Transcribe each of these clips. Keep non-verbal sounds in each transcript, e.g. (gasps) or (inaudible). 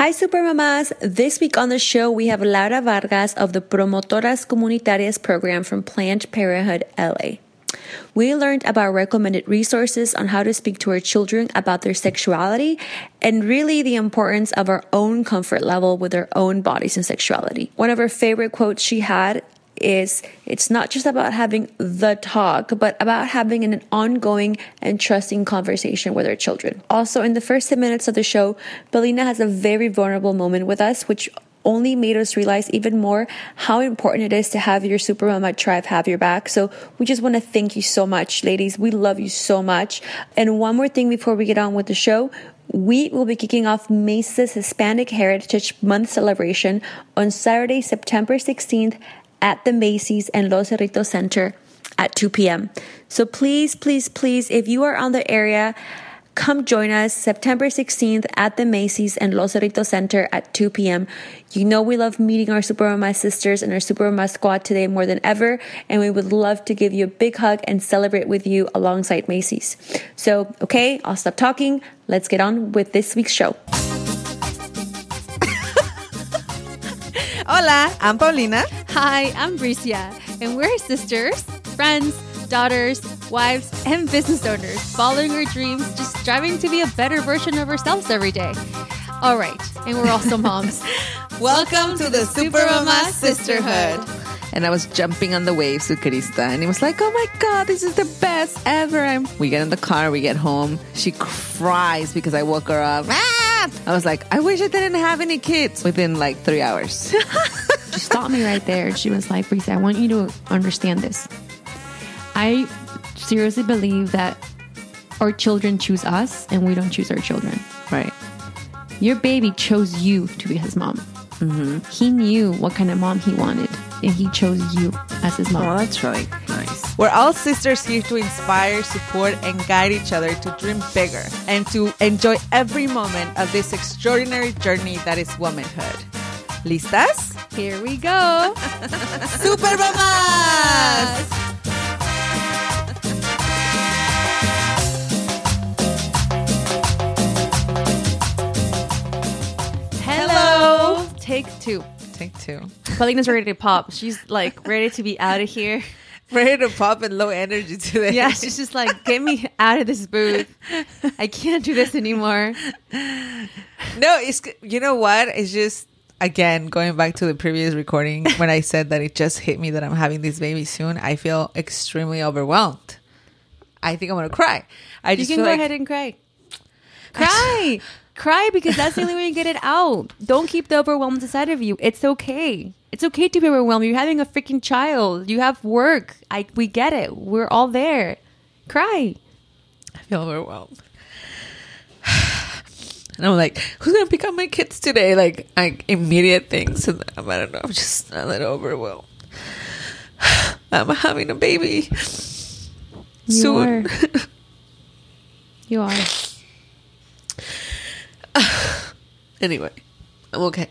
Hi, Supermamas. This week on the show, we have Laura Vargas of the Promotoras Comunitarias program from Planned Parenthood LA. We learned about recommended resources on how to speak to our children about their sexuality and really the importance of our own comfort level with our own bodies and sexuality. One of her favorite quotes she had is it's not just about having the talk, but about having an ongoing and trusting conversation with our children. Also, in the first 10 minutes of the show, Paulina has a very vulnerable moment with us, which only made us realize even more how important it is to have your Supermama tribe have your back. So we just want to thank you so much, ladies. We love you so much. And one more thing before we get on with the show. We will be kicking off Macy's Hispanic Heritage Month celebration on Saturday, September 16th at the Macy's and Los Cerritos Center at 2 p.m. So please, please, please, if you are on the area, come join us September 16th at the Macy's and Los Cerritos Center at 2 p.m. You know we love meeting our Supermama sisters and our Supermama squad today more than ever, and we would love to give you a big hug and celebrate with you alongside Macy's. So, okay, I'll stop talking. Let's get on with this week's show. Hola, I'm Paulina. Hi, I'm Bricia, and we're sisters, friends, daughters, wives, and business owners, following our dreams, just striving to be a better version of ourselves every day. All right, and we're also (laughs) moms. Welcome to the Supermama Sisterhood. And I was jumping on the waves with Krista, and it was like, oh my God, this is the best ever. We get in the car, we get home. She cries because I woke her up. Ah! I was like, I wish I didn't have any kids within like three hours. (laughs) she stopped me right there. She was like, Bricia, I want you to understand this. I seriously believe that our children choose us and we don't choose our children. right. Your baby chose you to be his mom. Mm-hmm. He knew what kind of mom he wanted, and he chose you as his mom. Oh, that's really nice. We're all sisters here to inspire, support, and guide each other to dream bigger and to enjoy every moment of this extraordinary journey that is womanhood. ¿Listas? Here we go. (laughs) Super Mamas! Hello. Take two. Take two. Paulina's ready to pop. She's like ready to be out of here. (laughs) Ready to pop and low energy today. Yeah, she's just like, get me out of this booth. I can't do this anymore. No, it's you know what? It's just again going back to the previous recording (laughs) when I said that it just hit me that I'm having this baby soon. I feel extremely overwhelmed. I think I'm gonna cry. I You just can feel go like ahead and cry. (laughs) Cry. Cry because that's the only way you get it out. Don't keep the overwhelmed inside of you. It's okay. It's okay to be overwhelmed. You're having a freaking child. You have work. I we get it. We're all there. Cry. I feel overwhelmed. (sighs) And I'm like, who's gonna pick up my kids today? Like, like immediate things. And I don't know. I'm just a little overwhelmed. (sighs) I'm having a baby You soon. are. (laughs) You are. (laughs) anyway, I'm okay.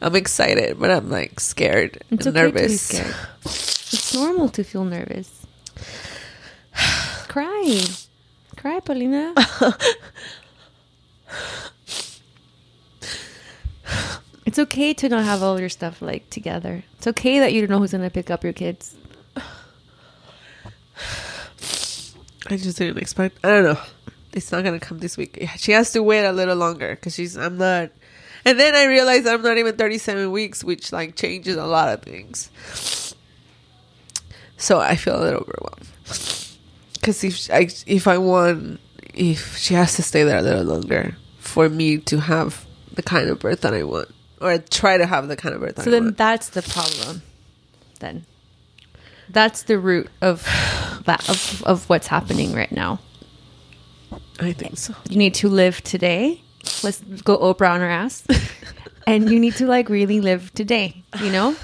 I'm excited, but I'm like scared It's and okay nervous. to be scared. It's normal to feel nervous. Cry. Cry, Paulina. (laughs) it's okay to not have all your stuff like together. It's okay that you don't know who's gonna pick up your kids. I just didn't expect. I don't know. It's not gonna come this week. She has to wait a little longer because she's. I'm not. And then I realized I'm not even 37 weeks, which like changes a lot of things. So I feel a little overwhelmed. Because if I if I want, if she has to stay there a little longer for me to have the kind of birth that I want, or try to have the kind of birth that So I then want. that's the problem. Then that's the root of (sighs) that of, of what's happening right now. I think so. You need to live today. Let's go Oprah on her ass. (laughs) and you need to like really live today, you know?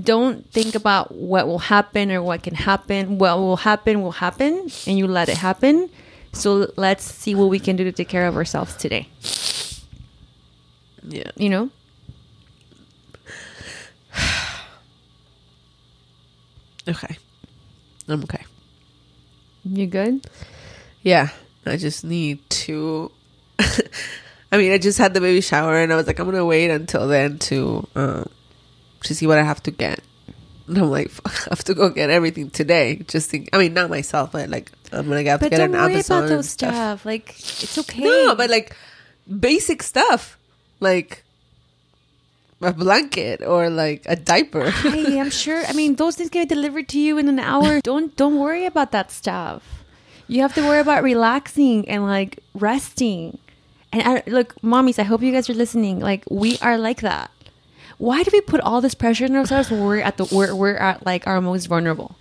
Don't think about what will happen or what can happen. What will happen will happen and you let it happen. So let's see what we can do to take care of ourselves today. Yeah. You know? (sighs) Okay. I'm okay. You good? Yeah, I just need to. (laughs) I mean, I just had the baby shower, and I was like, I'm gonna wait until then to um, to see what I have to get. And I'm like, fuck, I have to go get everything today. Just think, I mean, not myself, but like I'm gonna have to But get don't an worry Amazon about and those stuff. Like it's okay. No, but like basic stuff, like a blanket or like a diaper. Hey, I'm sure. I mean, those things get delivered to you in an hour. (laughs) Don't don't worry about that stuff. You have to worry about relaxing and like resting. And I, look, mommies, I hope you guys are listening. Like we are like that. Why do we put all this pressure on ourselves when we're at the we're, we're at like our most vulnerable?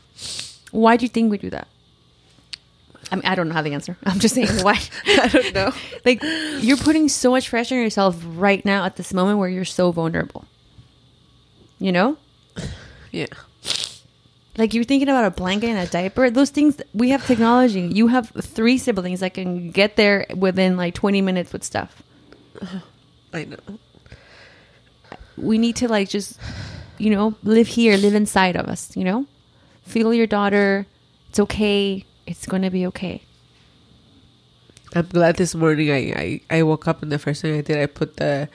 Why do you think we do that? I mean, I don't know how the answer. (laughs) I'm just saying why. (laughs) I don't know. (laughs) like you're putting so much pressure on yourself right now at this moment where you're so vulnerable. You know? Yeah. Like you're thinking about a blanket and a diaper. Those things we have technology. You have three siblings that can get there within like 20 minutes with stuff. (sighs) I know. We need to like just you know, live here, live inside of us, you know? Feel your daughter. It's okay. It's going to be okay. I'm glad this morning I, I, I woke up and the first thing I did I put the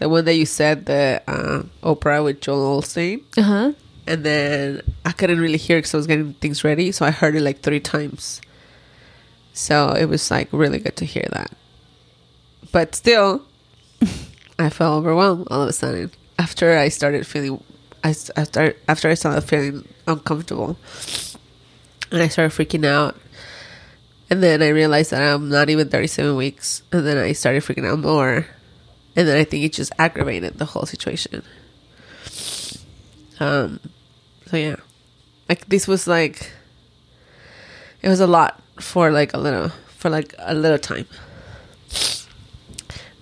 the one that you said the uh, Oprah with Joel Osteen Uh-huh. And then I couldn't really hear because I was getting things ready so I heard it like three times so it was like really good to hear that but still (laughs) I felt overwhelmed all of a sudden after I started feeling I, I after I started feeling uncomfortable and I started freaking out and then I realized that I'm not even 37 weeks. And then I started freaking out more. And then I think it just aggravated the whole situation. Um, so yeah. Like this was like, it was a lot for like a little, for like a little time.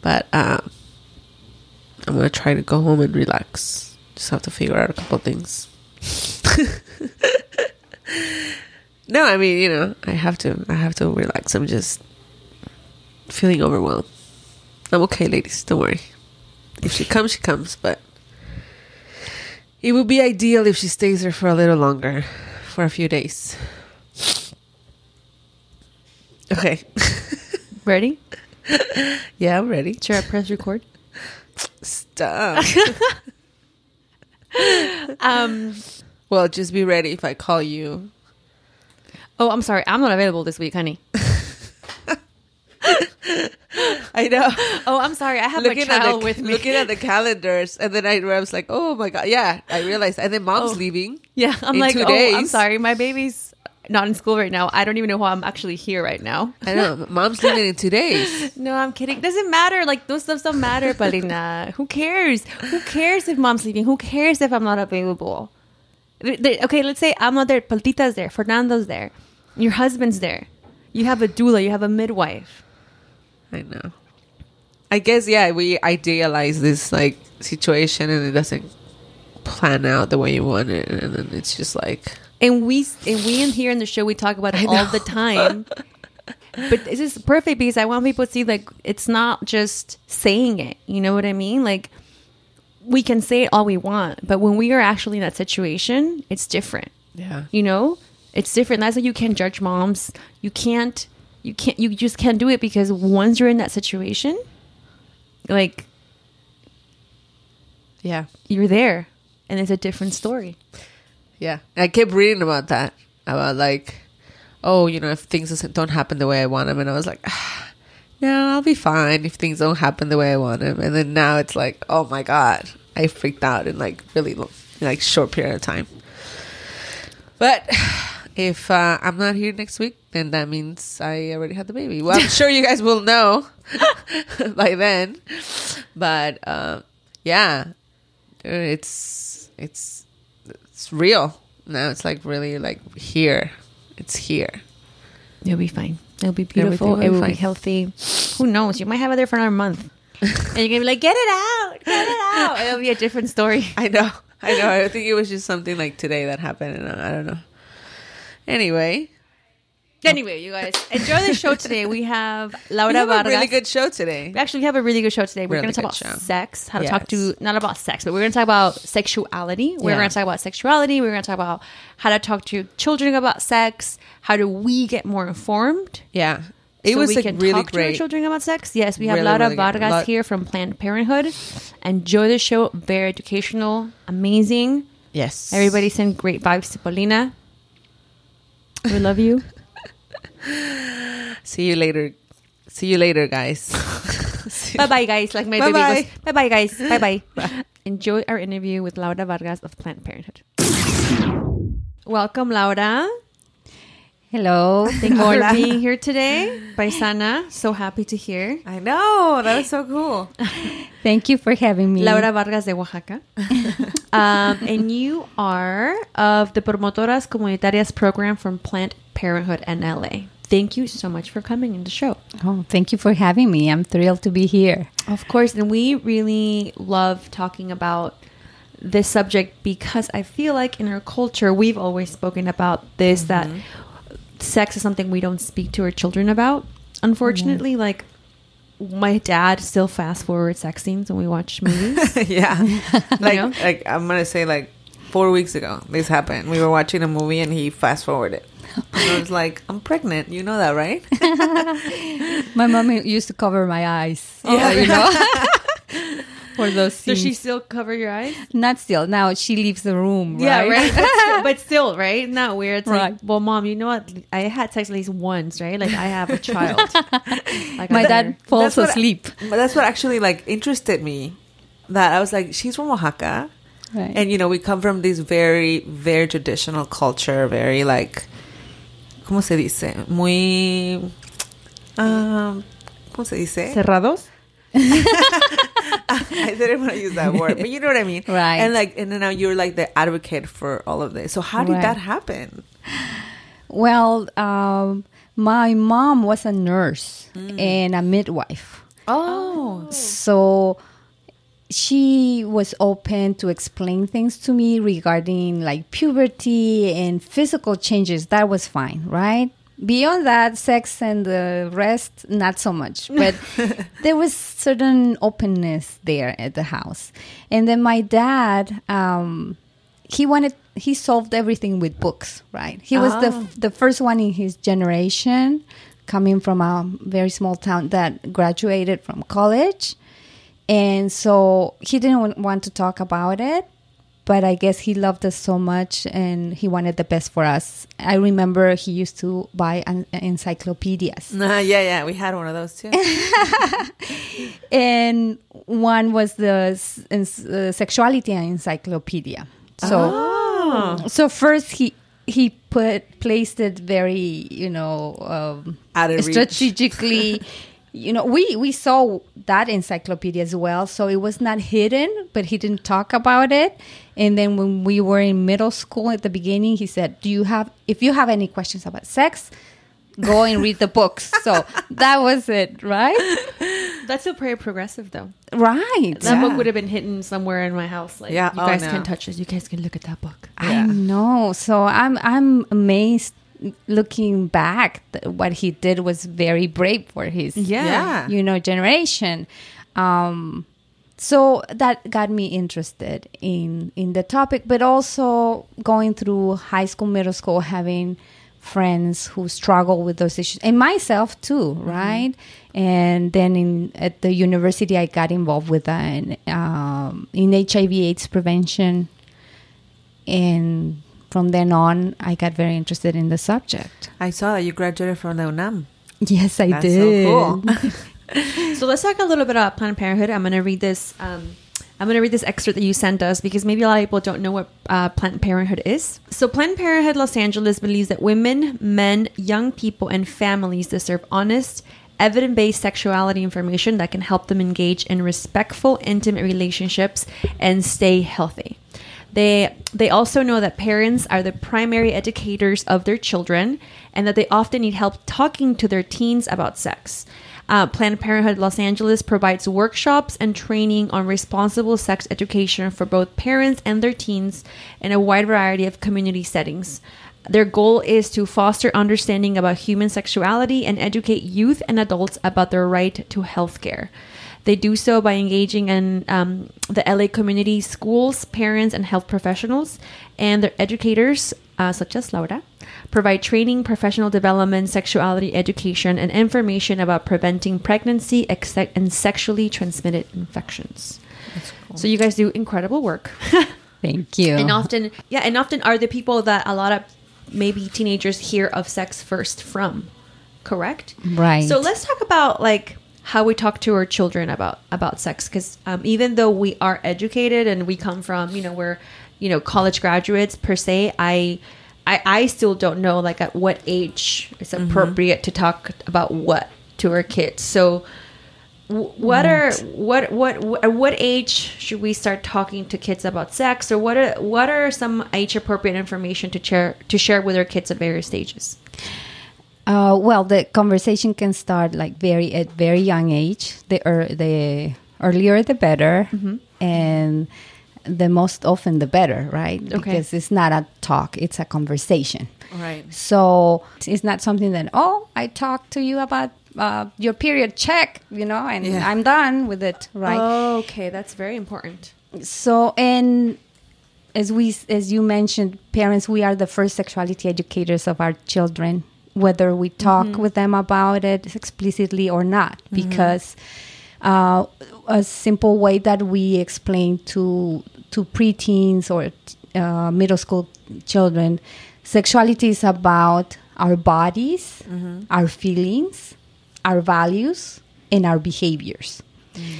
But, uh, I'm gonna try to go home and relax. Just have to figure out a couple things. (laughs) No, I mean, you know, I have to I have to relax. I'm just feeling overwhelmed. I'm okay, ladies, don't worry. If she comes, she comes, but it would be ideal if she stays there for a little longer, for a few days. Okay. (laughs) Ready? yeah, I'm ready. Should I press record? Stop. (laughs) Um well, just be ready if I call you. Oh, I'm sorry. I'm not available this week, honey. (laughs) (laughs) I know. Oh, I'm sorry. I have my looking child at the, with me. looking at the calendars, and then I, I was like, "Oh my god!" Yeah, I realized, and then mom's Oh. leaving. Yeah, I'm in like, two oh, I'm sorry, my baby's not in school right now. I don't even know why I'm actually here right now. I know (laughs) mom's leaving in two days. No, I'm kidding. Doesn't matter. Like those stuff don't matter, Paulina. Who cares? Who cares if mom's leaving? Who cares if I'm not available? Okay, let's say I'm not there. Paltita's there. Fernando's there. Your husband's there. You have a doula. You have a midwife. I know. I guess yeah, we idealize this like situation, and it doesn't plan out the way you want it, and then it's just like And we and we in here in the show we talk about it all the time. but this is perfect because I want people to see like it's not just saying it. You know what I mean? Like we can say it all we want, but when we are actually in that situation, it's different. yeah, You know? It's different. That's why you can't judge moms. You can't you can't you just can't do it because once you're in that situation, like yeah, you're there and it's a different story. yeah. I kept reading about that about like, oh, you know, if things don't happen the way I want them, and I was like. Ah, (sighs) no, I'll be fine if things don't happen the way I want them. And then now it's like, oh my god, I freaked out in like really long, like short period of time. But (sighs) if uh, I'm not here next week, then that means I already had the baby. Well, I'm sure you guys will know (laughs) by then. But uh, yeah, it's it's it's real now. It's like really like here. It's here. It'll be fine. It'll be Everything beautiful. will It will be healthy. Who knows? You might have it there for another month. and you're gonna be like, get it out, get it out. It'll be a different story. (laughs) I know. I know. I think it was just something like today that happened, and I don't know. Anyway, Anyway, you guys enjoy the show today. We have (laughs) Laura we have a Vargas. really good show today. We actually have a really good show today. We're Really going to talk about show. sex, how to talk to not about sex, but we're going to talk about sexuality. We're Yeah. going to talk about sexuality. We're going to talk about how to talk to children about sex. How do we get more informed? Yeah. It so was, we like, can really talk to our great. children about sex. Yes, we have Really, Laura really. Vargas Lot- here from Planned Parenthood. Enjoy the show. Very educational, amazing. Yes. Everybody send great vibes to Paulina. We love you. (laughs) See you later. See you later, guys. (laughs) bye bye, guys. Like my baby Bye-bye. goes. Bye bye, guys. Bye (laughs) bye. Enjoy our interview with Laura Vargas of Planned Parenthood. Welcome, Laura. Hello. Thank you for being here today. Paisana, so happy to hear. I know. That was so cool. (laughs) Thank you for having me. Laura Vargas de Oaxaca. (laughs) um, and you are of the Promotoras Comunitarias program from Planned Parenthood in LA. Thank you so much for coming in the show. Oh, thank you for having me. I'm thrilled to be here. Of course, and we really love talking about this subject because I feel like in our culture we've always spoken about this that sex is something we don't speak to our children about. Unfortunately, like my dad still fast forward sex scenes when we watch (laughs) movies. (laughs) yeah. (laughs) Like, know? like I'm gonna say like four weeks ago this happened. We were watching a movie and he fast forwarded. And I was like, I'm pregnant. You know that, right? My mom used to cover my eyes. Yeah. you know, for those Does she still cover your eyes? Not still. Now she leaves the room. Yeah, right. right. (laughs) but, still, but still, right? Not weird. It's like, Right. well, mom, you know what? I had sex at least once, right? Like I have a child. (laughs) Like, my I'm dad there. falls That's what- asleep. But that's what actually like interested me. That I was like, she's from Oaxaca. Right. And you know, we come from this very, very traditional culture, very like, ¿cómo se dice? Muy, um, ¿cómo se dice? cerrados. (laughs) (laughs) I didn't want to use that word, but you know what I mean, (laughs) Right. And like, and then now you're like the advocate for all of this. So how did Right. that happen? well, um, my mom was a nurse Mm. and a midwife. Oh, So she was open to explain things to me regarding like puberty and physical changes. That was fine, right? Beyond that, sex and the rest, not so much. (laughs) But there was certain openness there at the house. And then my dad, um, he wanted he solved everything with books, right? He was the the first one in his generation coming from a very small town that graduated from college. And so he didn't want to talk about it, but I guess he loved us so much and he wanted the best for us. I remember he used to buy an, encyclopedias. nah, (laughs) yeah, yeah, we had one of those too. (laughs) and one was the uh, sexuality encyclopedia. So, Oh. so first he he put placed it very you know um, Out of reach. strategically. (laughs) You know, we we saw that encyclopedia as well, so it was not hidden, but he didn't talk about it. And then when we were in middle school at the beginning, he said, "Do you have if you have any questions about sex, go and read the books." So (laughs) that was it, right? That's still very progressive, though. Right. That Yeah. book would have been hidden somewhere in my house. Like, Yeah, you oh, guys no. can touch this. You guys can look at that book. Yeah. I know. So I'm I'm amazed looking back. What he did was very brave for his Yeah. you know generation. Um, so that got me interested in in the topic, but also going through high school, middle school, having friends who struggle with those issues, and myself too, right? And then in at the university, I got involved with that um, in HIV/AIDS prevention, and from then on, I got very interested in the subject. I saw that you graduated from the UNAM. Yes, I That's did. so cool. (laughs) So let's talk a little bit about Planned Parenthood. I'm going to read this. Um, I'm going to read this excerpt that you sent us because maybe a lot of people don't know what uh, Planned Parenthood is. So Planned Parenthood Los Angeles believes that women, men, young people, and families deserve honest, evidence-based sexuality information that can help them engage in respectful, intimate relationships and stay healthy. They they also know that parents are the primary educators of their children and that they often need help talking to their teens about sex. Uh, Planned Parenthood Los Angeles provides workshops and training on responsible sex education for both parents and their teens in a wide variety of community settings. Their goal is to foster understanding about human sexuality and educate youth and adults about their right to health care. They do so by engaging in um, the LA community, schools, parents, and health professionals, and their educators uh, such as Laura, provide training, professional development, sexuality education, and information about preventing pregnancy ex- and sexually transmitted infections. So you guys do incredible work. (laughs) Thank you. and often yeah and often are the people that a lot of maybe teenagers hear of sex first from correct Right. so let's talk about like how we talk to our children about about sex because um, even though we are educated and we come from you know we're you know college graduates per se i i, I still don't know like at what age it's appropriate to talk about what to our kids. So what are what what at what age should we start talking to kids about sex? Or what are what are some age appropriate information to share to share with our kids at various stages? Uh, well, the conversation can start like very at very young age. The er, the earlier the better, and the most often the better, right? Okay. Because it's not a talk; it's a conversation. Right. So it's not something that oh, I talked to you about uh, your period. Check, you know, and Yeah. I'm done with it, right? okay that's very important so and as we as you mentioned parents we are the first sexuality educators of our children whether we talk with them about it explicitly or not because uh, a simple way that we explain to to preteens or uh, middle school children sexuality is about our bodies our feelings our values and our behaviors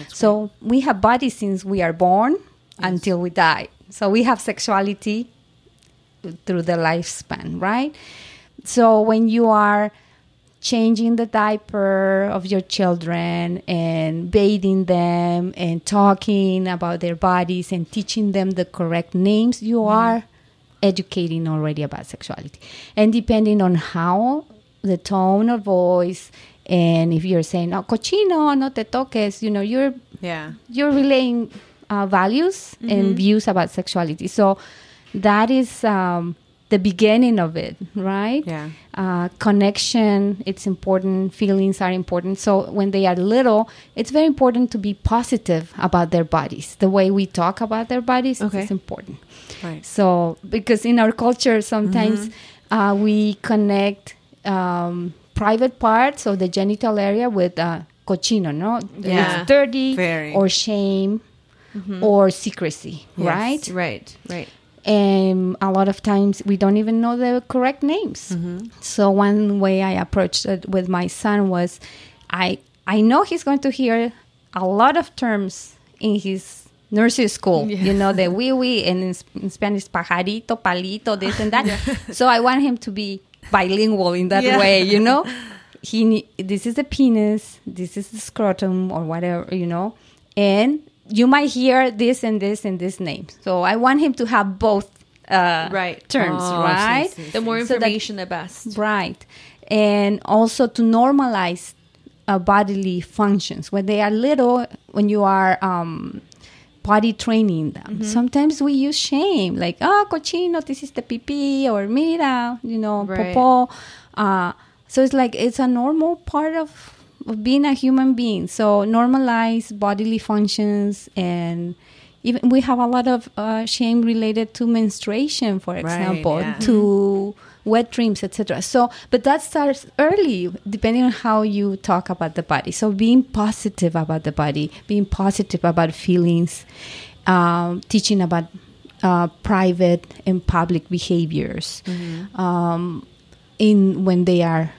so we have bodies since we are born until we die. So we have sexuality through the lifespan, right? So when you are changing the diaper of your children and bathing them and talking about their bodies and teaching them the correct names, you are educating already about sexuality. And depending on how the tone of voice and if you're saying, oh, cochino, no te toques, you know, you're Yeah. you're relaying uh, values and views about sexuality. So that is um, the beginning of it, right? Yeah. Uh, connection, it's important. Feelings are important. So when they are little, it's very important to be positive about their bodies. The way we talk about their bodies Okay. is important. Right. So, because in our culture, sometimes uh, we connect um, private parts of the genital area with uh, cochino, no? Yeah. It's dirty Very. or shame or secrecy, Yes. right? right right And a lot of times we don't even know the correct names. Mm-hmm. So one way I approached it with my son was, I I know he's going to hear a lot of terms in his nursery school. You know the (laughs) wee wee and in, in Spanish pajarito, palito, this and that. (laughs) So I want him to be bilingual in that Yeah. way. You know, (laughs) he this is the penis, this is the scrotum or whatever. You know, and you might hear this and this and this name. So I want him to have both uh, Right. terms, Oh, right? sí, sí, the more So that- information the best Right. And also to normalize uh, bodily functions. When they are little, when you are um, body training them, sometimes we use shame, like, oh, cochino, this is the pipí, or mira, you know, Right. popo. Uh, so it's like, it's a normal part of, of being a human being. So normalize bodily functions and even we have a lot of uh, shame related to menstruation, for example, yeah. to wet dreams, etc. So, but that starts early, depending on how you talk about the body. So, being positive about the body, being positive about feelings, um, teaching about uh, private and public behaviors um, in when they are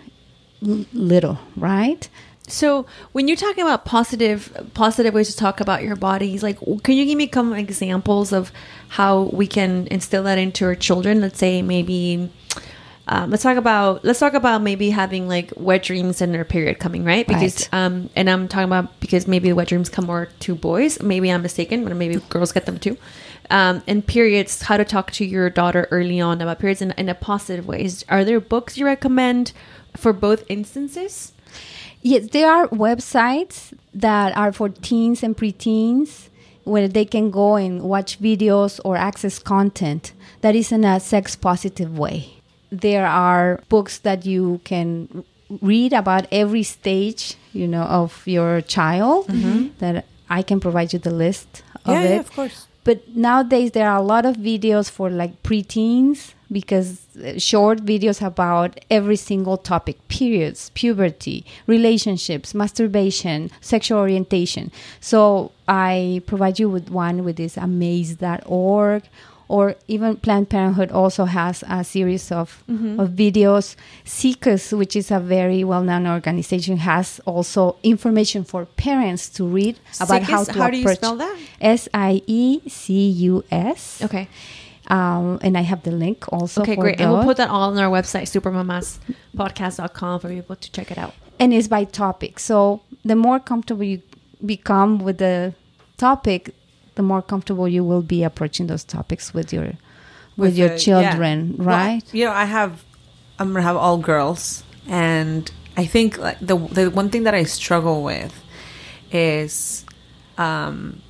little, right? So when you're talking about positive positive ways to talk about your bodies, like can you give me some examples of how we can instill that into our children? Let's say maybe um, let's talk about let's talk about maybe having like wet dreams and their period coming, right? Because Right. um and I'm talking about because maybe the wet dreams come more to boys. Maybe I'm mistaken, but maybe girls get them too. Um, and periods, how to talk to your daughter early on about periods in, in a positive way. Are there books you recommend for both instances? Yes, there are websites that are for teens and preteens where they can go and watch videos or access content that is in a sex positive way. There are books that you can read about every stage, you know, of your child mm-hmm. that I can provide you the list of Yeah, it. yeah, of course. But nowadays there are a lot of videos for like preteens because short videos about every single topic periods puberty relationships masturbation sexual orientation so i provide you with one with this amaze.org or even Planned Parenthood also has a series of, mm-hmm. of videos. SIECUS, which is a very well-known organization, has also information for parents to read about how to how do you spell that? S I E C U S. Okay. Um, and I have the link also. Okay, for great. And we'll put that all on our website, supermamaspodcast.com, for people to check it out. and it's by topic. So the more comfortable you become with the topic, the more comfortable you will be approaching those topics with your with, your the- children, yeah. Well, right? you know, I have, I'm gonna have all girls, and I think like the the one thing that I struggle with is, um,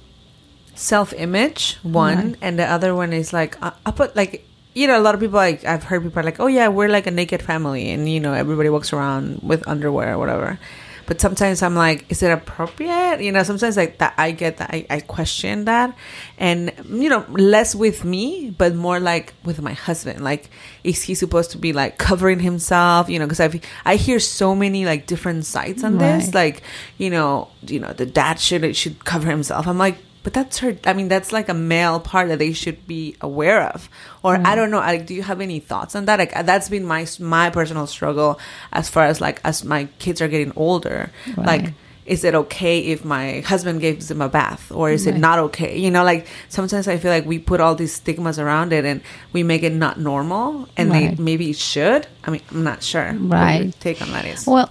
self image one, Right. and the other one is like I, I put like. You know, a lot of people like I've heard people are like, "Oh yeah, we're like a naked family," and you know, everybody walks around with underwear or whatever. But sometimes I'm like, is it appropriate? You know, sometimes like that I get that I, I question that, and you know, less with me, but more like with my husband. Like, is he supposed to be like covering himself? You know, because I I hear so many like different sides on this. Like, you know, you know, the dad should should cover himself. I'm like. But that's her. I mean, that's like a male part that they should be aware of. Or I mm. don't know. Like, do you have any thoughts on that? Like, uh, that's been my my personal struggle as far as like as my kids are getting older. Like, is it okay if my husband gives them a bath, or is it not okay? You know, like sometimes I feel like we put all these stigmas around it and we make it not normal, and Right. they maybe it should. I mean, I'm not sure. What your Right. take on that is. Well,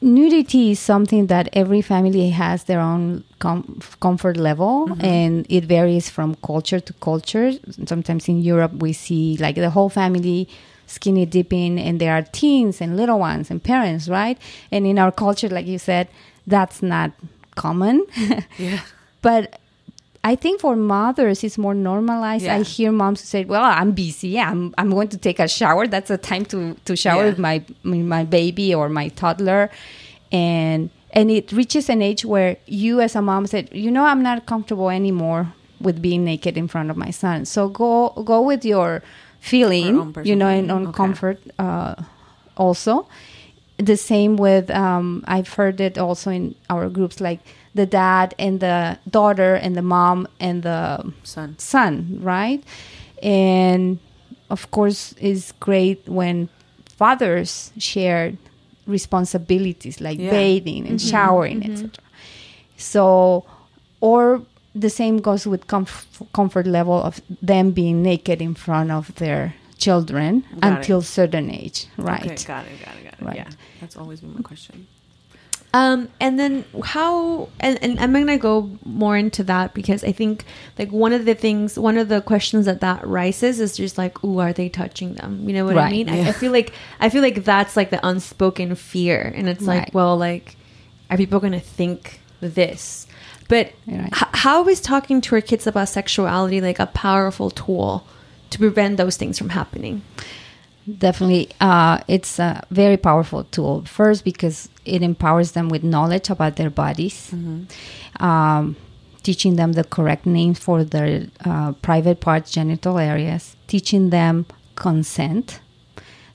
nudity is something that every family has their own com- comfort level mm-hmm. and it varies from culture to culture sometimes in europe we see like the whole family skinny dipping and there are teens and little ones and parents right and in our culture like you said that's not common (laughs) yeah. but I think for mothers it's more normalized. Yeah. I hear moms say, "Well, I'm busy. I'm I'm going to take a shower. That's a time to to shower Yeah. with my my baby or my toddler," and and it reaches an age where you as a mom said, "You know, I'm not comfortable anymore with being naked in front of my son. So go go with your feeling, you know, and on. Okay. comfort uh, also." the same with um, i've heard it also in our groups like the dad and the daughter and the mom and the Son. son right and of course it's great when fathers share responsibilities like Yeah. bathing and mm-hmm. showering mm-hmm. etc so or the same goes with comf- comfort level of them being naked in front of their children Got it. until certain age right Okay, got it, got it, got it. Right. Yeah, that's always been my question. Um, and then how, and, and I'm going to go more into that because I think like one of the things, one of the questions that that rises is just like, ooh, are they touching them? You know what I mean? I, Yeah. I feel like, I feel like that's like the unspoken fear. And it's like, well, like, are people going to think this? But Right. h- how is talking to our kids about sexuality like a powerful tool to prevent those things from happening? Definitely, uh, it's a very powerful tool. First, because it empowers them with knowledge about their bodies, um, teaching them the correct names for their uh, private parts, genital areas, teaching them consent,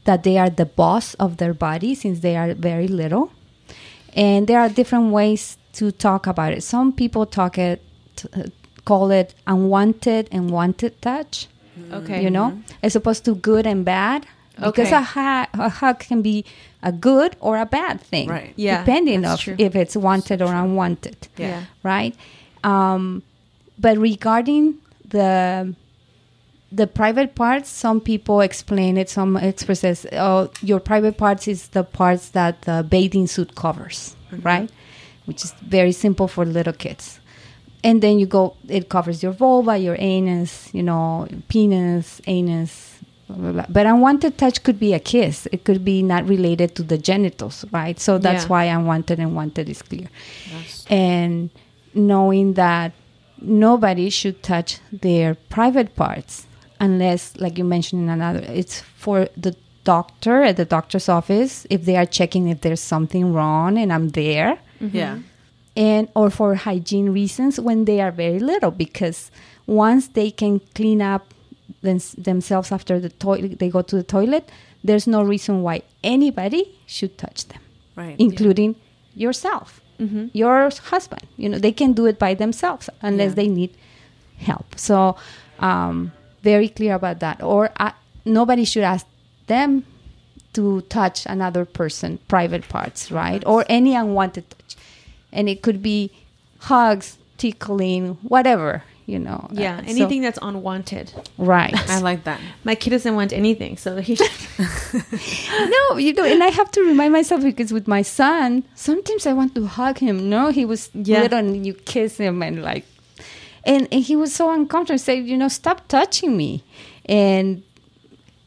that they are the boss of their body since they are very little. And there are different ways to talk about it. Some people talk it, uh, call it unwanted and wanted touch Okay. you know, as opposed to good and bad. Because Okay. a, hug, a hug can be a good or a bad thing, Right. Yeah, depending that's of true. if it's wanted or unwanted, Yeah. right? Um, but regarding the the private parts, some people explain it. Some expresses, "Oh, your private parts is the parts that the bathing suit covers, right?" Which is very simple for little kids and then you go it covers your vulva your anus you know penis anus blah, blah, blah. but unwanted touch could be a kiss it could be not related to the genitals right so that's Yeah. why unwanted and wanted is clear and knowing that nobody should touch their private parts unless like you mentioned in another it's for the doctor at the doctor's office if they are checking if there's something wrong and i'm there mm-hmm. Yeah. and or for hygiene reasons when they are very little because once they can clean up them, themselves after the toilet, they go to the toilet. There's no reason why anybody should touch them, Right. including yourself, your husband. You know, they can do it by themselves unless Yeah. they need help. So, um, very clear about that. Or uh, nobody should ask them to touch another person private parts, right? Or any unwanted touch, and it could be hugs, tickling, whatever. You know. Yeah, Uh, so- anything that's unwanted. right. (laughs) I like that. My kid doesn't want anything, so he (laughs) (laughs) no, you know, and I have to remind myself because with my son, sometimes I want to hug him. No, he was Yeah. little and you kiss him and like, and, and he was so uncomfortable. Say, you know, stop touching me, and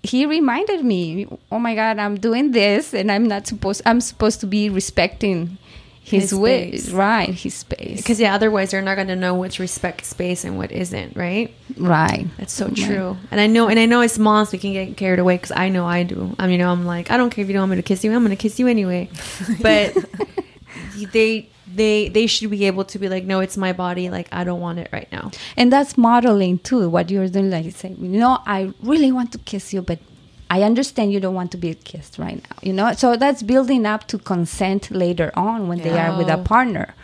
he reminded me, oh my God, I'm doing this, and I'm not supposed. I'm supposed to be respecting his, His way, right? His space, because yeah, otherwise they're not going to know what's respect space and what isn't, right? right. That's so true. And I know, and I know as moms we can get carried away because I know I do. I mean, you know, I'm like, I don't care if you don't want me to kiss you, I'm going to kiss you anyway. (laughs) But they they they should be able to be like, no, it's my body. Like I don't want it right now. And that's modeling too. What you're doing, like you say, you know, I really want to kiss you, but I understand you don't want to be kissed right now. You know, so that's building up to consent later on when they are with a partner.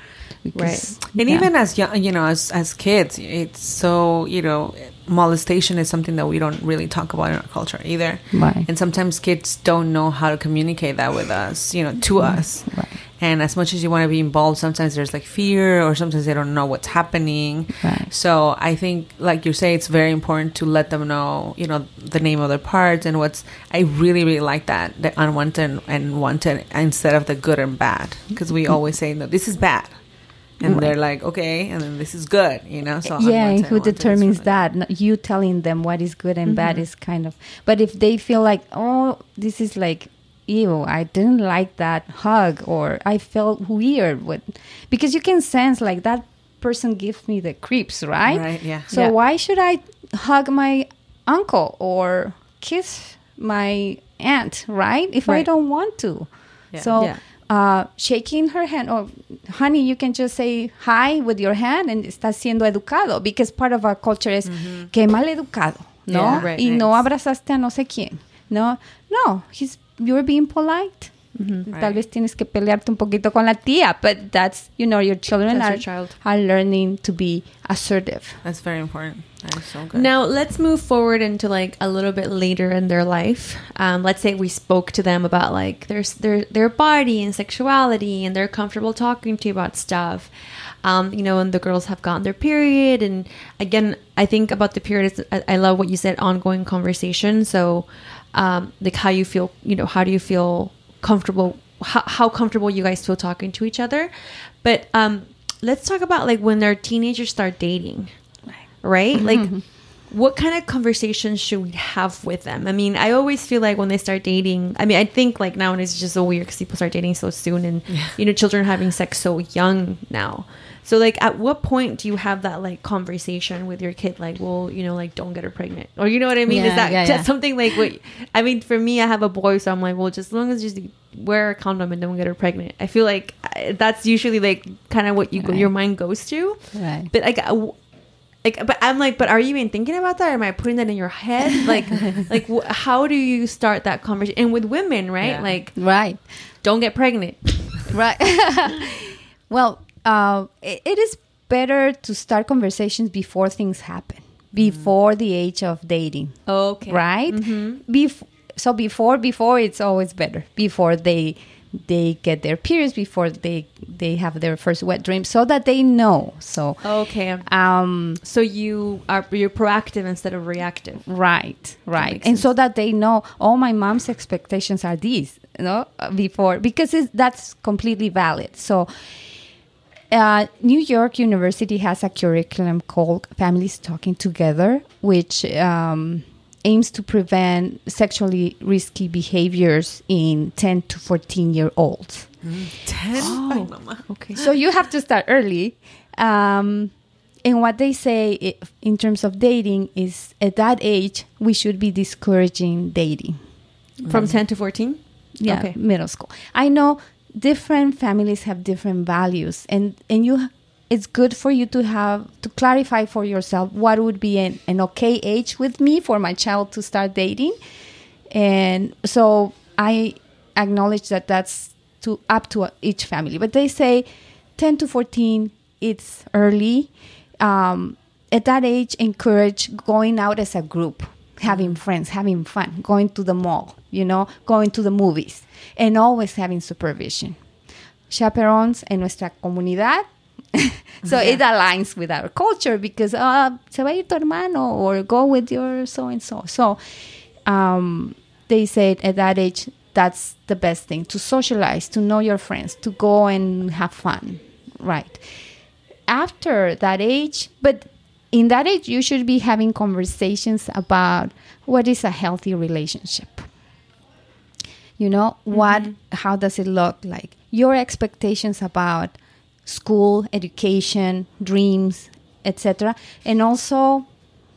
Right. And yeah. even as young, you know, as as kids, it's so you know, molestation is something that we don't really talk about in our culture either. Right. And sometimes kids don't know how to communicate that with us, you know, to us. Right. And as much as you want to be involved, sometimes there's like fear, or sometimes they don't know what's happening. Right. So I think, like you say, it's very important to let them know, you know, the name of their parts and what's. I really, really like that the unwanted and wanted instead of the good and bad, mm-hmm. because we always say no, this is bad, and Right. they're like, okay, and then this is good, you know. So yeah, and who determines really- that? Not You telling them what is good and bad mm-hmm. is kind of. But if they feel like, oh, this is like, ew, I didn't like that hug, or I felt weird with, because you can sense like that person gives me the creeps, right? Right, yeah. So Yeah. why should I hug my uncle or kiss my aunt, right? If I don't want to. Yeah. So Yeah. uh, shaking her hand, or honey, you can just say hi with your hand and estás siendo educado, because part of our culture is que mal educado, no? Yeah, right, y no abrazaste a no sé quién, no? No, he's you're being polite. Tal Right. vez tienes que pelearte un poquito con la tía, but that's you know your children That's are your child. are learning to be assertive. That's very important. That is so good. Now let's move forward into like a little bit later in their life. Um, let's say we spoke to them about like their their their body and sexuality, and they're comfortable talking to you about stuff. Um, you know, and the girls have gotten their period, and again, I think about the period. Is, I, I love what you said, ongoing conversation. So, um, like how you feel, you know, how do you feel comfortable? How, how comfortable you guys feel talking to each other? But um, let's talk about like when their teenagers start dating right? Like, what kind of conversations should we have with them? I mean, I always feel like when they start dating, I mean, I think like nowadays it's just so weird because people start dating so soon and, you know, children having sex so young now. So, like, at what point do you have that like conversation with your kid? Like, well, you know, like, don't get her pregnant, or you know what I mean? Yeah, Is that yeah, yeah. something like what? I mean, for me, I have a boy, so I'm like, well, just as long as you just wear a condom and don't get her pregnant. I feel like uh, that's usually like kind of what you go, your mind goes to. Right. But like, uh, like, but I'm like, but are you even thinking about that? Or am I putting that in your head? (laughs) Like, like, how do you start that conversation? And with women, right? Yeah. Like, Right. don't get pregnant. (laughs) Right. (laughs) well, uh, it, it is better to start conversations before things happen, before the age of dating, Okay. right? Bef- so before before it's always better before they they get their periods before they they have their first wet dream so that they know so Okay. um So you are you're proactive instead of reactive. Right, right, and so that they know, oh, my mom's expectations are these, you know, before because it's, that's completely valid. So, uh, New York University has a curriculum called Families Talking Together, which um, aims to prevent sexually risky behaviors in 10 to 14 year olds. Ten. Ay, mama. Okay. So you have to start early. Um, and what they say in terms of dating is at that age, we should be discouraging dating. From 10 to 14? Yeah, Okay. middle school. I know different families have different values, and, and you it's good for you to have to clarify for yourself what would be an, an okay age with me for my child to start dating. And so i acknowledge that that's to up to each family. But they say 10 to 14 it's early. Um, at that age encourage going out as a group having friends having fun going to the mall you know going to the movies and always having supervision. Chaperones en nuestra comunidad (laughs) so it aligns with our culture because uh, se va a ir tu hermano or go with your so and so so um, they said at that age that's the best thing to socialize to know your friends to go and have fun right? After that age but in that age you should be having conversations about what is a healthy relationship. You know what how does it look like? Your expectations about school education dreams etc and also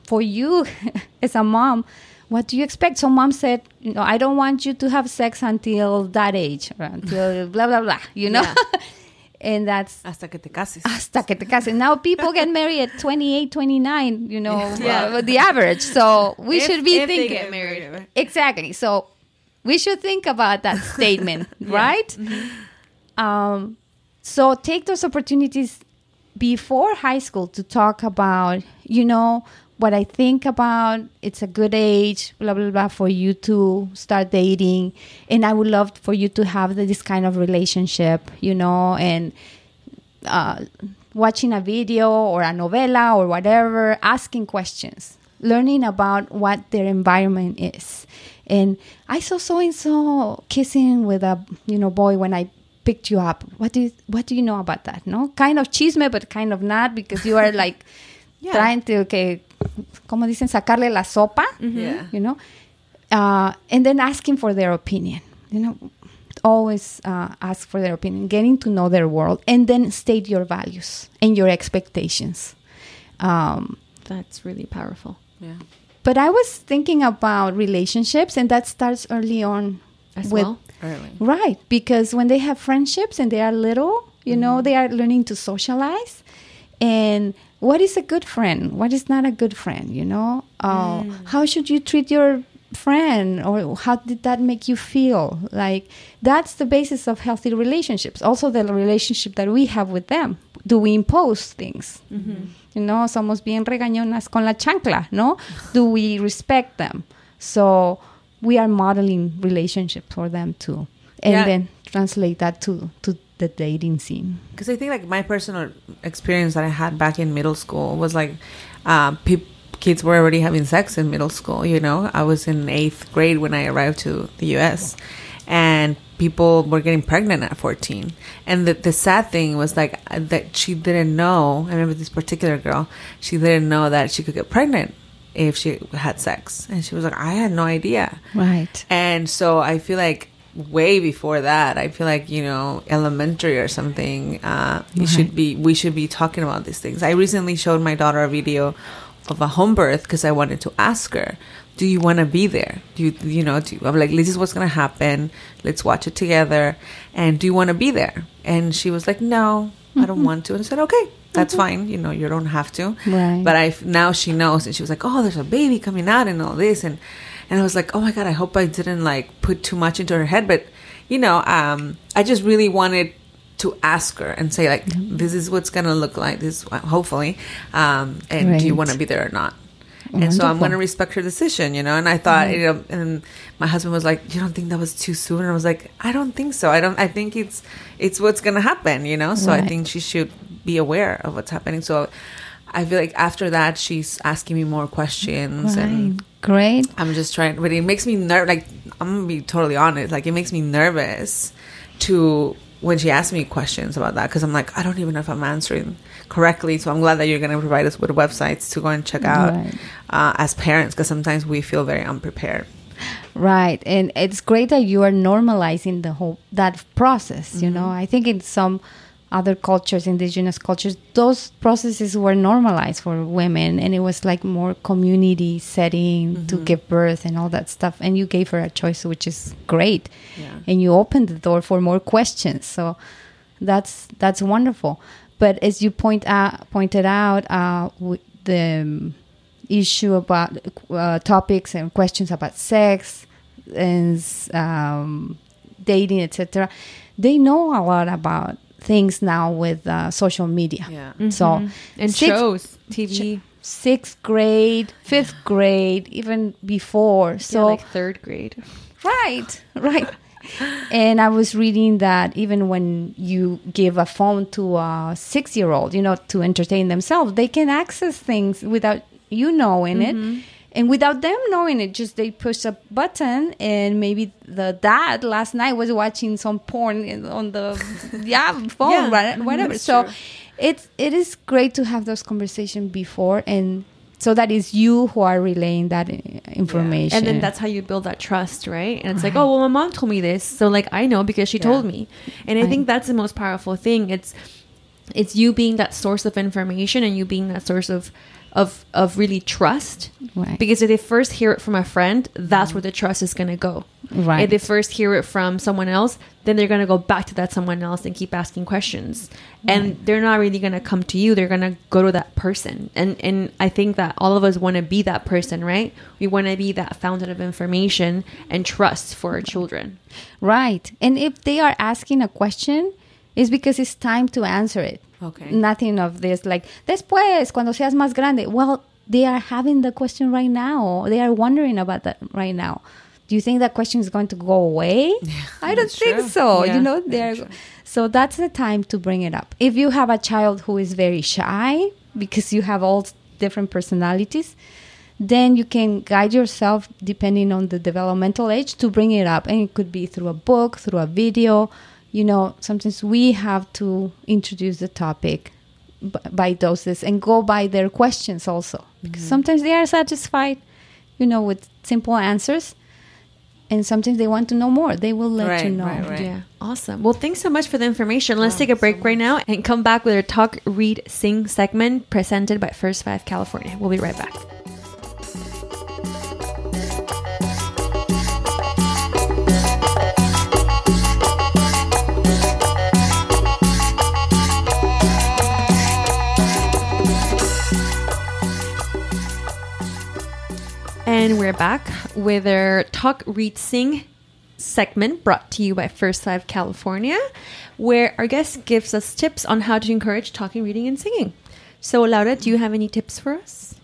for you (laughs) as a mom what do you expect so mom said you know i don't want you to have sex until that age or until blah blah blah you know (laughs) and that's Hasta que te cases. hasta que te cases. Now people get married at 28, 29, you know, uh, the average. So we If- should be thinking. get married. Exactly. So we should think about that statement, (laughs) right? Um, so take those opportunities before high school to talk about, you know, what I think about. It's a good age, blah blah blah, for you to start dating, and I would love for you to have this kind of relationship, you know, and uh, watching a video or a novela or whatever, asking questions, learning about what their environment is. And I saw so and so kissing with a you know boy when I picked you up. What do you, what do you know about that? No, kind of chisme, but kind of not because you are (laughs) like trying to que, como dicen, sacarle la sopa. Yeah. You know, uh, and then asking for their opinion. You know, always uh, ask for their opinion, getting to know their world, and then state your values and your expectations. Um, That's really powerful. Yeah. but I was thinking about relationships, and that starts early on As with well. Early. Right, because when they have friendships and they are little, you know, mm-hmm. they are learning to socialize. And what is a good friend? What is not a good friend? You know, uh, mm. how should you treat your friend, or how did that make you feel? Like that's the basis of healthy relationships. Also, the relationship that we have with them. Do we impose things? Mm-hmm. You know, somos bien regañonas con la chancla, no? Do we respect them? So we are modeling relationships for them too, and Yeah. then translate that to to the dating scene. because I think like my personal experience that I had back in middle school was like um, peop kids were already having sex in middle school. You know, I was in eighth grade when I arrived to the U.S. and people were getting pregnant at 14 and the, the sad thing was like uh, that she didn't know i remember this particular girl she didn't know that she could get pregnant if she had sex and she was like i had no idea Right. and so I feel like way before that, I feel like, you know, elementary or something, uh, you should be, we should be talking about these things. I recently showed my daughter a video of a home birth because I wanted to ask her, do you want to be there? Do you, you know, do you, I'm like, this is what's going to happen. Let's watch it together. And do you want to be there? And she was like, no, I don't want to. And I said, okay, that's fine. You know, you don't have to. Right. But I now she knows, and she was like, "Oh, there's a baby coming out and all this," and and I was like, "Oh my god, I hope I didn't like put too much into her head." But you know, um, I just really wanted to ask her and say like, "This is what's gonna look like. This hopefully, um, and do you want to be there or not?" And so I'm going to respect her decision, you know. And I thought, mm-hmm. you know, and my husband was like, "You don't think that was too soon?" And I was like, "I don't think so. I don't. I think it's it's what's going to happen, you know. So I think she should be aware of what's happening. So I feel like after that, she's asking me more questions, and Right. Great. I'm just trying. But it makes me nerve. Like I'm gonna be totally honest. Like it makes me nervous to when she asks me questions about that because I'm like, I don't even know if I'm answering correctly. So I'm glad that you're gonna provide us with websites to go and check out Right. uh, as parents because sometimes we feel very unprepared. Right. And it's great that you are normalizing the whole that process, you know. I think in some other cultures, indigenous cultures, those processes were normalized for women and it was like more community setting to give birth and all that stuff. And you gave her a choice which is great. Yeah. And you opened the door for more questions. So that's that's wonderful. But as you point out, pointed out, uh, the um, issue about uh, topics and questions about sex and um, dating, etc., they know a lot about things now with uh, social media. Yeah. So and six- shows, TV, sixth grade, fifth grade, even before. so So like third grade. Right, (laughs) right. and I was reading that even when you give a phone to a six year old, you know, to entertain themselves, they can access things without you knowing it. And without them knowing it, just they push a button, and maybe the dad last night was watching some porn on the (laughs) yeah phone, Yeah, right, mm-hmm. whatever. So true. it's it is great to have those conversations before, and so that is you who are relaying that information, And then that's how you build that trust, right? And it's like, oh, well, my mom told me this, so like I know because she told me. And I think that's the most powerful thing. It's it's you being that source of information and you being that source of of of really trust. Right. Because if they first hear it from a friend, that's where the trust is going to go. Right. If they first hear it from someone else, then they're going to go back to that someone else and keep asking questions. And they're not really going to come to you. They're going to go to that person. And and I think that all of us want to be that person, right? We want to be that fountain of information and trust for our children. Right. And if they are asking a question, it's because it's time to answer it. Okay. Nothing of this like, después, cuando seas más grande. Well, they are having the question right now. They are wondering about that right now. Do you think that question is going to go away? (laughs) I don't think true. so. Yeah, you know, they're so that's the time to bring it up. If you have a child who is very shy because you have all different personalities, then you can guide yourself depending on the developmental age to bring it up and it could be through a book through a video you know sometimes we have to introduce the topic b- by doses and go by their questions also because mm-hmm. sometimes they are satisfied you know with simple answers and sometimes they want to know more they will let you know right, right. Yeah. Awesome. Well, thanks so much for the information. Let's take a break right now and come back with our Talk, Read, Sing segment presented by First Five California. We'll be right back. And we're back with our Talk, Read, Sing segment brought to you by First Five California, where our guest gives us tips on how to encourage talking, reading, and singing. So, Laura, do you have any tips for us?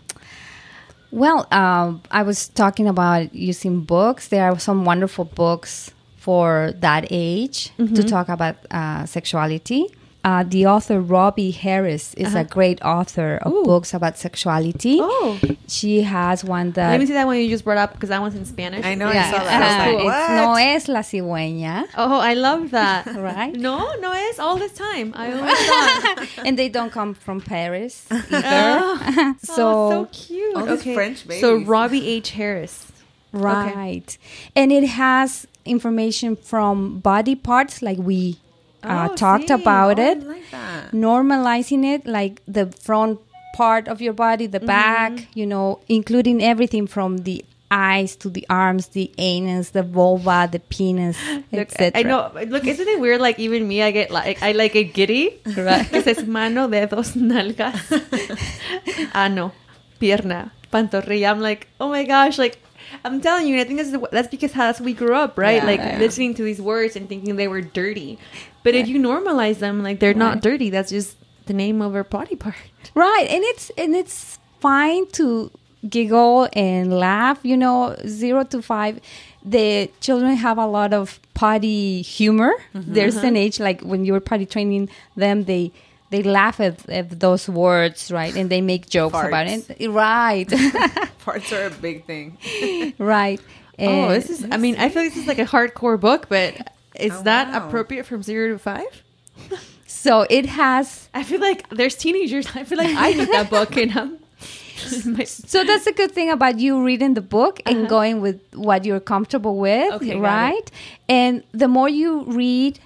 Well, um, I was talking about using books. There are some wonderful books for that age Mm-hmm. to talk about uh, sexuality. Uh, the author Robie Harris is a great author of Uh-huh. Ooh. books about sexuality. Oh. She has one that Let me see that one you just brought up because that one's in Spanish. I know. Yeah, I saw that. I uh, like, it's what? No es la cigüeña. Oh, I love that. (laughs) Right? No, no, it's all this time. I always (laughs) thought. and they don't come from Paris (laughs) either. oh, so, so cute. All these French So. Robie H. Harris. right. And it has information from body parts like we uh, Oh, talked see. about Oh, it. like normalizing it like the front part of your body the back you know including everything from the eyes to the arms the anus the vulva the penis (gasps) etc I know. Look, isn't it weird? Like even me, I get like I like get giddy. Right. (laughs) Because it's mano, dedos, (laughs) nalgas. (laughs) ano, pierna, pantorrilla. I'm like, oh my gosh, like. I'm telling you, and I think that's the, that's because how we grew up, right? Yeah, like yeah. listening to these words and thinking they were dirty. But if you normalize them, like they're not dirty. That's just the name of our body part. right and it's and it's fine to giggle and laugh you know zero to five the children have a lot of potty humor mm-hmm, there's an mm-hmm. age like when you're potty training them they they laugh at, at those words right and they make jokes about it eh, right (laughs) Parts are a big thing. (laughs) right oh, this is. I mean, I feel like this is like a hardcore book, but is Oh, that wow. appropriate from zero to five? so it has I feel like there's teenagers. I feel like I need that (laughs) book, and I'm. so that's a good thing about you reading the book and uh-huh. going with what you're comfortable with Okay, right and the more you read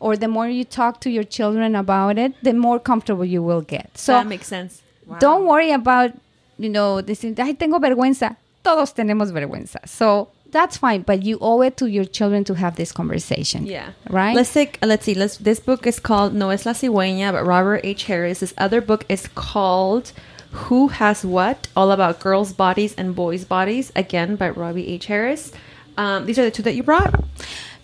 or the more you talk to your children about it the more comfortable you will get so that makes sense. don't worry about you know this ay tengo vergüenza todos tenemos vergüenza so that's fine. But you owe it to your children to have this conversation. Yeah. Right? Let's take. Let's see. Let's. This book is called No es la cigüeña, but Robert H. Harris. This other book is called Who Has What? All about girls' bodies and boys' bodies. Again by Robie H. Harris. Um, these are the two that you brought.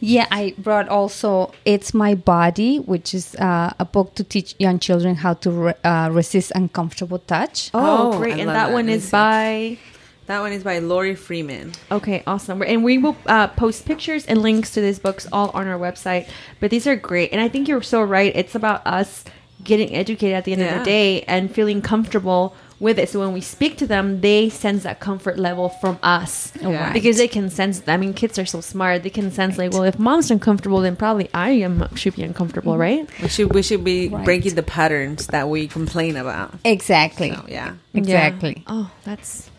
Yeah, I brought also It's My Body, which is uh, a book to teach young children how to re- uh, resist uncomfortable touch. Oh, Oh, great! I And that that. one is by. That one is by Lory Freeman. Okay, awesome. And we will uh, post pictures and links to these books all on our website. But these are great. And I think you're so right. It's about us getting educated at the end of the day and feeling comfortable with it. So when we speak to them, they sense that comfort level from us. Yeah. Because they can sense, I mean, kids are so smart. They can sense, like, well, if mom's uncomfortable, then probably I am should be uncomfortable, right? We should we should be Right. breaking the patterns that we complain about. Exactly. So, yeah. Exactly. Yeah. Oh, that's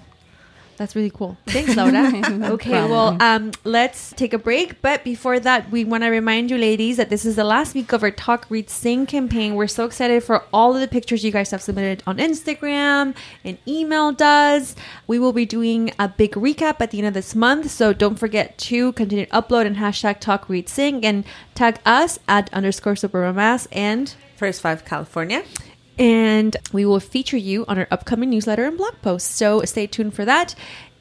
that's really cool. (laughs) Thanks, Laura. okay, well, um, let's take a break. But before that, we want to remind you, ladies, that this is the last week of our Talk, Read, Sing campaign. We're so excited for all of the pictures you guys have submitted on Instagram and emailed us. We will be doing a big recap at the end of this month, so don't forget to continue to upload and hashtag Talk, Read, Sing and tag us at underscore supermamas and First five California. And we will feature you on our upcoming newsletter and blog post. So stay tuned for that.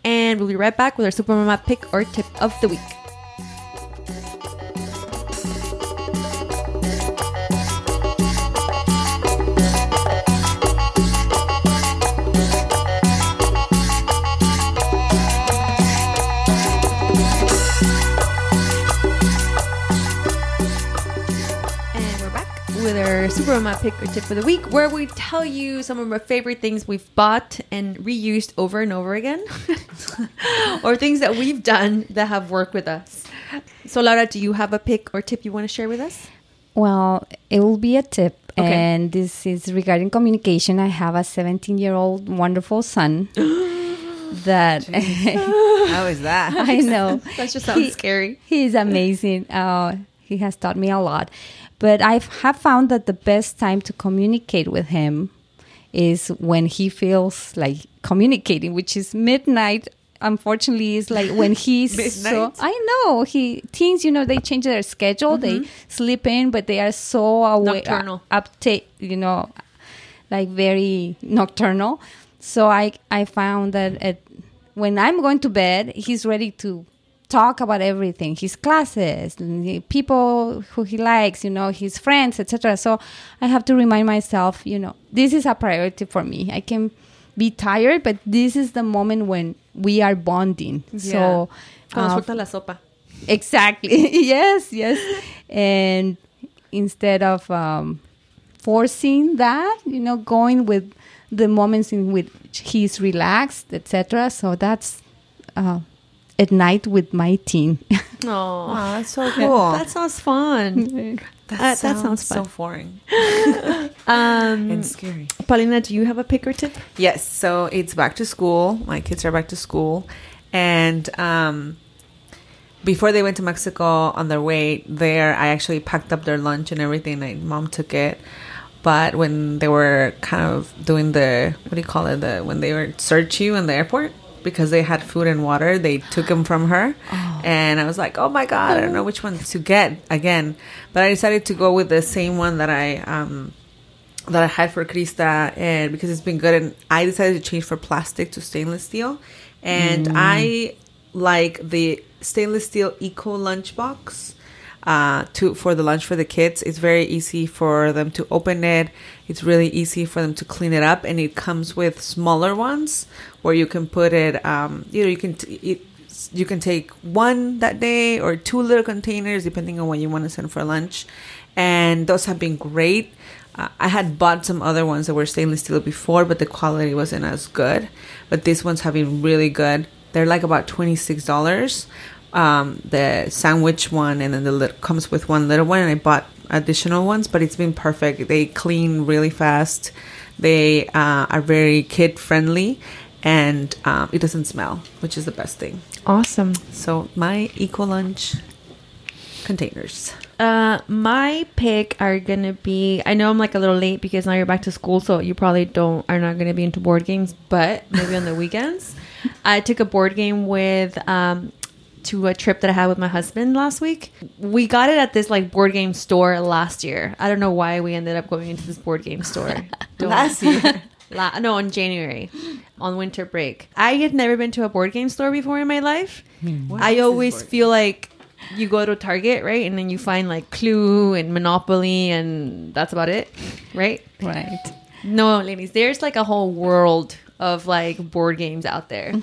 And we'll be right back with our Supermama pick or tip of the week. With our Supermama pick or tip for the week, where we tell you some of our favorite things we've bought and reused over and over again, (laughs) or things that we've done that have worked with us. So, Laura, do you have a pick or tip you want to share with us? Well, it will be a tip. Okay. And this is regarding communication. I have a 17 year old wonderful son (gasps) that (laughs) How is that? I know. (laughs) That just sounds He- scary. He's amazing. Uh, he has taught me a lot. But I have found that the best time to communicate with him is when he feels like communicating, which is midnight. Unfortunately, is like when (laughs) he's so. I know he teens. You know they change their schedule. They mm-hmm. sleep in, but they are so aware, uh, Nocturnal. update. You know, like very nocturnal. So I I found that at, when I'm going to bed, he's ready to talk about everything, his classes, people who he likes, you know, his friends, etc. So I have to remind myself, you know, this is a priority for me. I can be tired, but this is the moment when we are bonding. So uh, la sopa. Exactly. (laughs) yes, yes. And instead of um, forcing that, you know, going with the moments in which he's relaxed, etc. So that's uh, at night with my teen. (laughs) Oh, Oh, that's so cool. that sounds fun. (laughs) that, that sounds so fun. foreign (laughs) Um, and scary. Paulina, do you have a pick or tip? Yes, so it's back to school. My kids are back to school, and um, before they went to Mexico on their way there, I actually packed up their lunch and everything. Like mom took it, but when they were kind of doing the what do you call it? The when they were search you in the airport because they had food and water, they took them from her, and I was like, oh my god, I don't know which one to get again, but I decided to go with the same one that I um that I had for Krista, and because it's been good, and I decided to change for plastic to stainless steel, and I like the stainless steel eco lunchbox uh, to for the lunch for the kids. It's very easy for them to open it. It's really easy for them to clean it up, and it comes with smaller ones where you can put it. Um, you know, you can t- it, you can take one that day or two little containers depending on what you want to send for lunch, and those have been great. Uh, I had bought some other ones that were stainless steel before, but the quality wasn't as good. But these ones have been really good. They're like about twenty six dollars. Um, the sandwich one, and then the lit- comes with one little one. And I bought additional ones, but it's been perfect. They clean really fast. They uh, are very kid friendly, and um, it doesn't smell, which is the best thing. Awesome. So my eco lunch containers. Uh, my pick are gonna be. I know I'm like a little late because now you're back to school, so you probably don't are not gonna be into board games. But maybe on the (laughs) weekends, I took a board game with um, to a trip that I had with my husband last week. We got it at this like board game store last year. I don't know why we ended up going into this board game store. (laughs) Last year. (laughs) La- no, in January, on winter break. I had never been to a board game store before in my life. Hmm. I always feel like you go to Target, right, and then you find like Clue and Monopoly, and that's about it, right? Right. No, ladies, there's like a whole world of like board games out there. (laughs)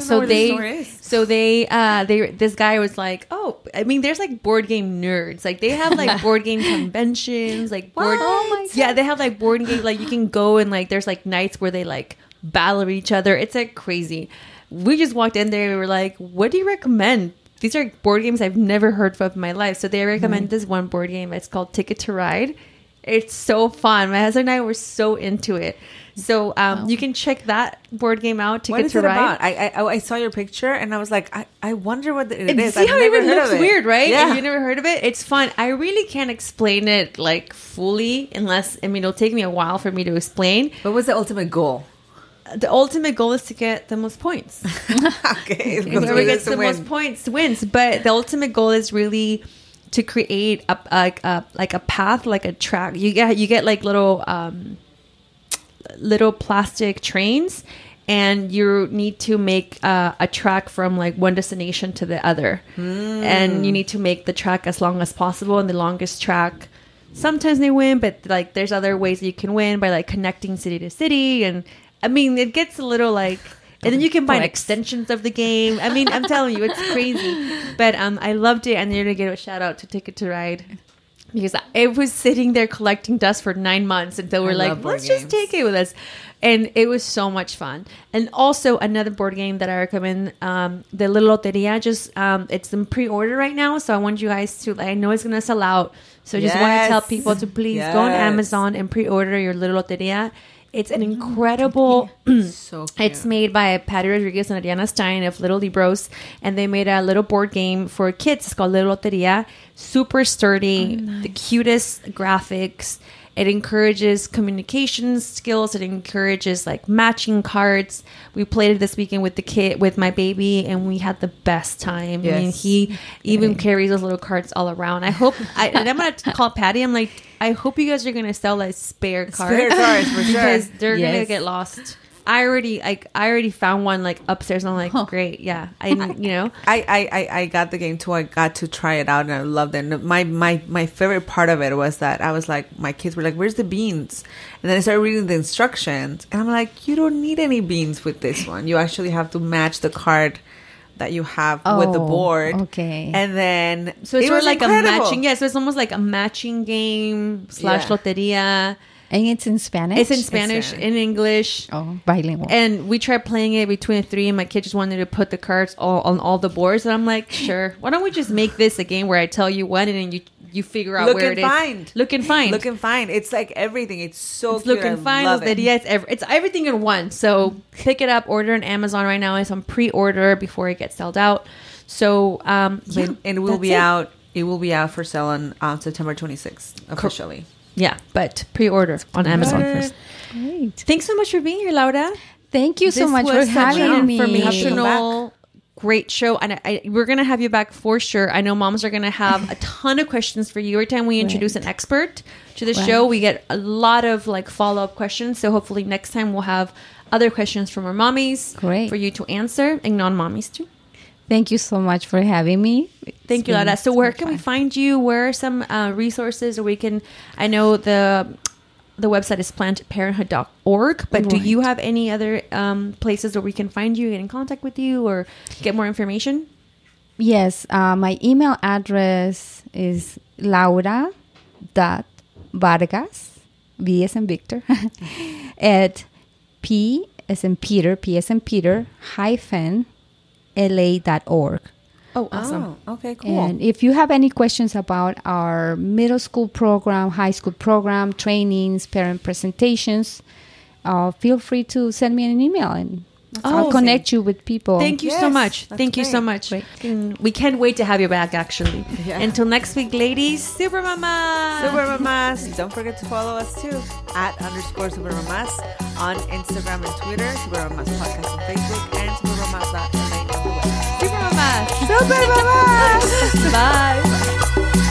So they, so they, uh, they, this guy was like, oh, I mean, there's like board game nerds. Like they have like (laughs) board game conventions, like board, Oh my yeah, they have like board game. Like you can go and like there's like nights where they like battle each other. It's like crazy. We just walked in there. We were like, what do you recommend? These are board games I've never heard of in my life. So they recommend this one board game. It's called Ticket to Ride. It's so fun. My husband and I were so into it. So um, you can check that board game out. Ticket What is to it Ride. about? I, I I saw your picture and I was like, I, I wonder what it And is. see I've how never even heard looks of it. weird, right? Yeah. If you never heard of it, it's fun. I really can't explain it like fully unless I mean it'll take me a while for me to explain. what was the ultimate goal? The ultimate goal is to get the most points. (laughs) okay, (laughs) Whoever gets the most points wins. But the ultimate goal is really to create a like a like a path, like a track. You get you get like little um little plastic trains and you need to make uh, a track from like one destination to the other. And you need to make the track as long as possible and the longest track sometimes they win but like there's other ways that you can win by like connecting city to city. And i mean it gets a little like and then you can buy extensions of the game i mean i'm telling you it's crazy but um i loved it and you're gonna give a shout out to ticket to ride because it was sitting there collecting dust for nine months until we're I like, let's just games. take it with us. And it was so much fun. And also another board game that I recommend, um, the Little Loteria. Just um, it's in pre-order right now, so I want you guys to. I know it's gonna sell out, so I just want to tell people to please go on Amazon and pre-order your Little Loteria. It's an mm-hmm. incredible. (clears throat) so cute. It's made by Patty Rodriguez and Ariana Stein of Little Libros, and they made a little board game for kids. It's called Little Loteria. Super sturdy, oh, the cutest graphics. It encourages communication skills. It encourages like matching cards. We played it this weekend with the kid, with my baby, and we had the best time. I mean, he even carries those little cards all around. I hope. I, and I'm gonna call Patty. I'm like, I hope you guys are gonna sell like spare cards Spare cards, for (laughs) sure. because they're gonna get lost. I already like I already found one like upstairs. And I'm like, great, yeah. (laughs) I you know I, I, I, I got the game too. I got to try it out and I loved it. And my, my, my favorite part of it was that I was like, my kids were like, where's the beans? And then I started reading the instructions and I'm like, you don't need any beans with this one. You actually have to match the card that you have with the Oh, board. okay. And then so it's it sort was of like a matching. Yeah, so it's almost like a matching game slash Yeah. loteria. And it's in Spanish. It's in Spanish, Spanish. in English. Oh, bilingual. And we tried playing it between the three, and my kid just wanted to put the cards all on all the boards. And I'm like, (laughs) sure. Why don't we just make this a game where I tell you when, and then you you figure out Look where and it is. find. Look and find. Looking fine. It's like everything. It's so It's cute. looking I fine. love It's, it. yeah, it's, ev- it's everything in one. So pick it up, order on Amazon right now. It's on pre-order before it gets sold out. So um, yeah, and, and it will be it. out. It will be out for sale on uh, September 26th officially. Yeah, but pre-order on Amazon first. Great. Thanks so much for being here, Laura. Thank you so This much for having me. informational, great show, and I, I, we're gonna have you back for sure. I know moms are gonna have a ton of questions for you every time we introduce an expert to the Right. show. We get a lot of like follow up questions, so hopefully next time we'll have other questions from our mommies Great. for you to answer and non mommies too. Thank you so much for having me. Thank you, Laura. So, where can we find you? Where are some uh, resources, or we can? I know the the website is plannedparenthood.org, but do you have any other um, places where we can find you, get in contact with you, or get more information? Yes, uh, my email address is laura dot vargas v as in Victor (laughs) at p as in Peter p as in Peter hyphen la dot org. Oh, awesome. Oh, okay, cool. And if you have any questions about our middle school program, high school program, trainings, parent presentations, uh, feel free to send me an email and I'll awesome. connect you with people. Thank you so much. that's Thank you so much. Great. Mm, We can't wait to have you back, actually. Yeah. Until next week, ladies. Super Mama. Super Mamas. Don't forget to follow us too at underscore Super Mamas on Instagram and Twitter, Super Mamas Podcast on Facebook, and Super Mamas.la on the web. Super, bye-bye. Bye. (laughs) (laughs)